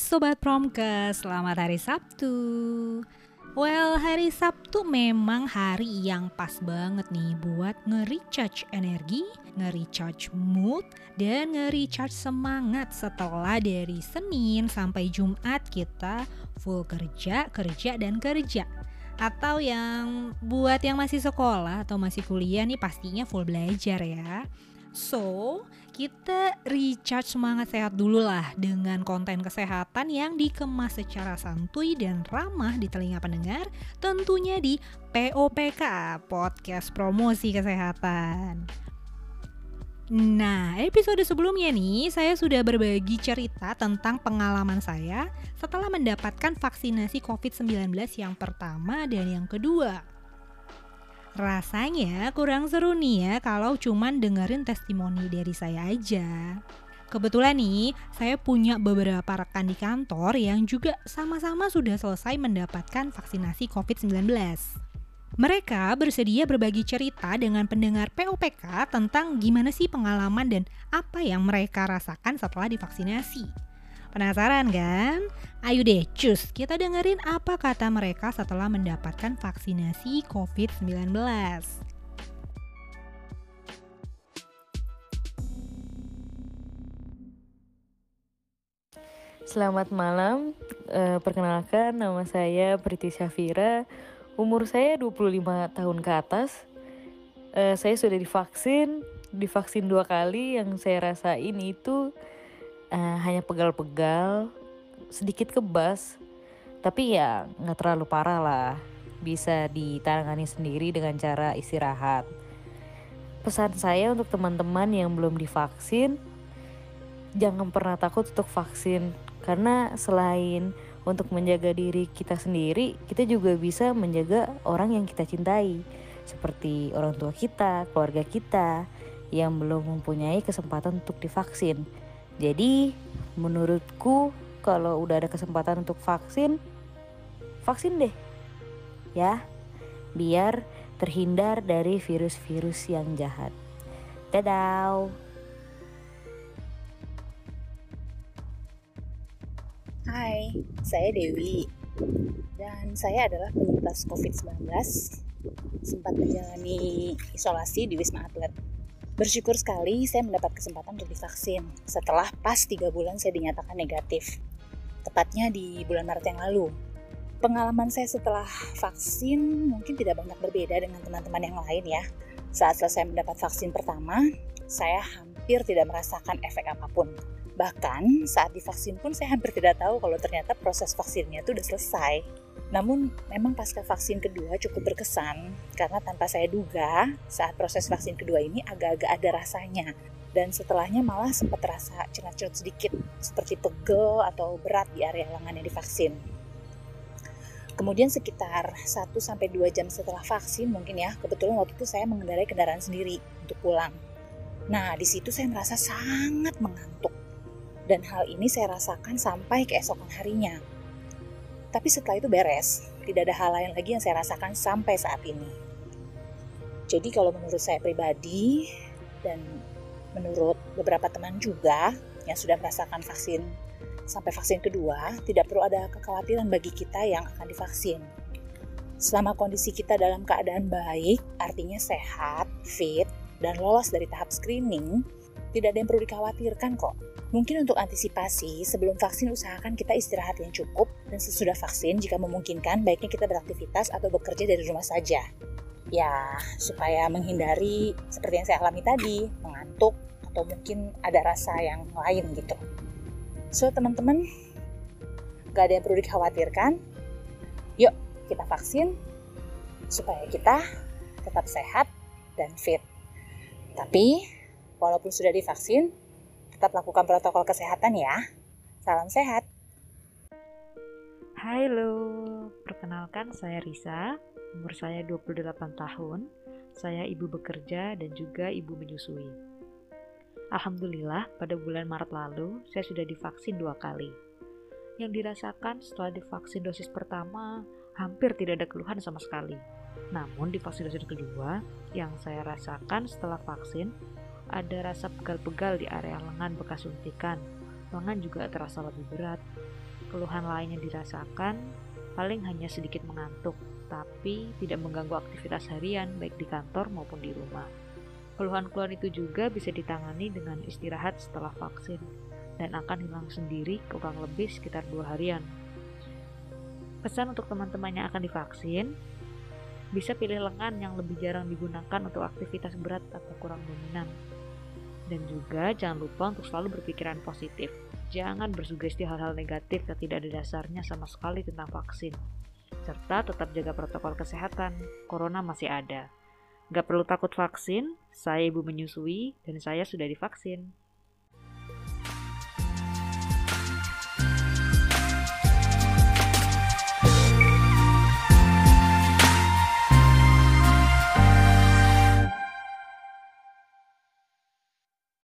Sobat Promkes, selamat hari Sabtu. Well, hari Sabtu memang hari yang pas banget nih buat nge-recharge energi, nge-recharge mood, dan nge-recharge semangat setelah dari Senin sampai Jumat kita full kerja, kerja, dan kerja. Atau yang buat yang masih sekolah atau masih kuliah nih pastinya full belajar ya. So, kita recharge semangat sehat dulu lah dengan konten kesehatan yang dikemas secara santuy dan ramah di telinga pendengar, tentunya di POPK, Podcast Promosi Kesehatan. Nah, episode sebelumnya nih, saya sudah berbagi cerita tentang pengalaman saya setelah mendapatkan vaksinasi COVID-19 yang pertama dan yang kedua. Rasanya kurang seru nih ya kalau cuman dengerin testimoni dari saya aja. Kebetulan nih, saya punya beberapa rekan di kantor yang juga sama-sama sudah selesai mendapatkan vaksinasi COVID-19. Mereka bersedia berbagi cerita dengan pendengar POPK tentang gimana sih pengalaman dan apa yang mereka rasakan setelah divaksinasi. Penasaran kan? Ayo deh, cus, kita dengerin apa kata mereka setelah mendapatkan vaksinasi COVID-19. Selamat malam, e, perkenalkan nama saya Priti Syafira, umur saya 25 tahun ke atas. E, saya sudah divaksin, divaksin dua kali, yang saya rasain itu uh, hanya pegal-pegal, sedikit kebas, tapi ya nggak terlalu parah lah. Bisa ditangani sendiri dengan cara istirahat. Pesan saya untuk teman-teman yang belum divaksin, jangan pernah takut untuk vaksin karena selain untuk menjaga diri kita sendiri, kita juga bisa menjaga orang yang kita cintai, seperti orang tua kita, keluarga kita yang belum mempunyai kesempatan untuk divaksin. Jadi menurutku kalau udah ada kesempatan untuk vaksin, vaksin deh. Ya, biar terhindar dari virus-virus yang jahat. Dadah. Hai, saya Dewi dan saya adalah penyintas COVID-19 sempat menjalani isolasi di Wisma Atlet Bersyukur sekali saya mendapat kesempatan untuk divaksin setelah pas tiga bulan saya dinyatakan negatif. Tepatnya di bulan Maret yang lalu. Pengalaman saya setelah vaksin mungkin tidak banyak berbeda dengan teman-teman yang lain ya. Saat selesai mendapat vaksin pertama, saya hampir tidak merasakan efek apa pun. Bahkan saat divaksin pun saya hampir tidak tahu kalau ternyata proses vaksinnya itu udah selesai. Namun memang pasca vaksin kedua cukup berkesan karena tanpa saya duga saat proses vaksin kedua ini agak-agak ada rasanya dan setelahnya malah sempat terasa cenat-cenat sedikit seperti pegel atau berat di area lengan yang divaksin. Kemudian sekitar 1 sampai 2 jam setelah vaksin mungkin ya, kebetulan waktu itu saya mengendarai kendaraan sendiri untuk pulang. Nah, di situ saya merasa sangat mengantuk. Dan hal ini saya rasakan sampai keesokan harinya tapi setelah itu beres, tidak ada hal lain lagi yang saya rasakan sampai saat ini. Jadi kalau menurut saya pribadi dan menurut beberapa teman juga yang sudah merasakan vaksin sampai vaksin kedua, tidak perlu ada kekhawatiran bagi kita yang akan divaksin. Selama kondisi kita dalam keadaan baik, artinya sehat, fit, dan lolos dari tahap screening, tidak ada yang perlu dikhawatirkan kok. Mungkin untuk antisipasi, sebelum vaksin usahakan kita istirahat yang cukup dan sesudah vaksin jika memungkinkan baiknya kita beraktivitas atau bekerja dari rumah saja. Ya, supaya menghindari seperti yang saya alami tadi, mengantuk atau mungkin ada rasa yang lain gitu. So, teman-teman, gak ada yang perlu dikhawatirkan. Yuk, kita vaksin supaya kita tetap sehat dan fit. Tapi, walaupun sudah divaksin, tetap lakukan protokol kesehatan ya. Salam sehat. Halo, perkenalkan saya Risa, umur saya 28 tahun, saya ibu bekerja dan juga ibu menyusui. Alhamdulillah, pada bulan Maret lalu, saya sudah divaksin dua kali. Yang dirasakan setelah divaksin dosis pertama, hampir tidak ada keluhan sama sekali. Namun di vaksin dosis kedua, yang saya rasakan setelah vaksin, ada rasa pegal-pegal di area lengan bekas suntikan. Lengan juga terasa lebih berat. Keluhan lain yang dirasakan paling hanya sedikit mengantuk, tapi tidak mengganggu aktivitas harian baik di kantor maupun di rumah. Keluhan-keluhan itu juga bisa ditangani dengan istirahat setelah vaksin dan akan hilang sendiri kurang lebih sekitar dua harian. Pesan untuk teman-teman yang akan divaksin, bisa pilih lengan yang lebih jarang digunakan untuk aktivitas berat atau kurang dominan. Dan juga jangan lupa untuk selalu berpikiran positif Jangan bersugesti hal-hal negatif yang tidak ada dasarnya sama sekali tentang vaksin. Serta tetap jaga protokol kesehatan, corona masih ada. Gak perlu takut vaksin, saya ibu menyusui dan saya sudah divaksin.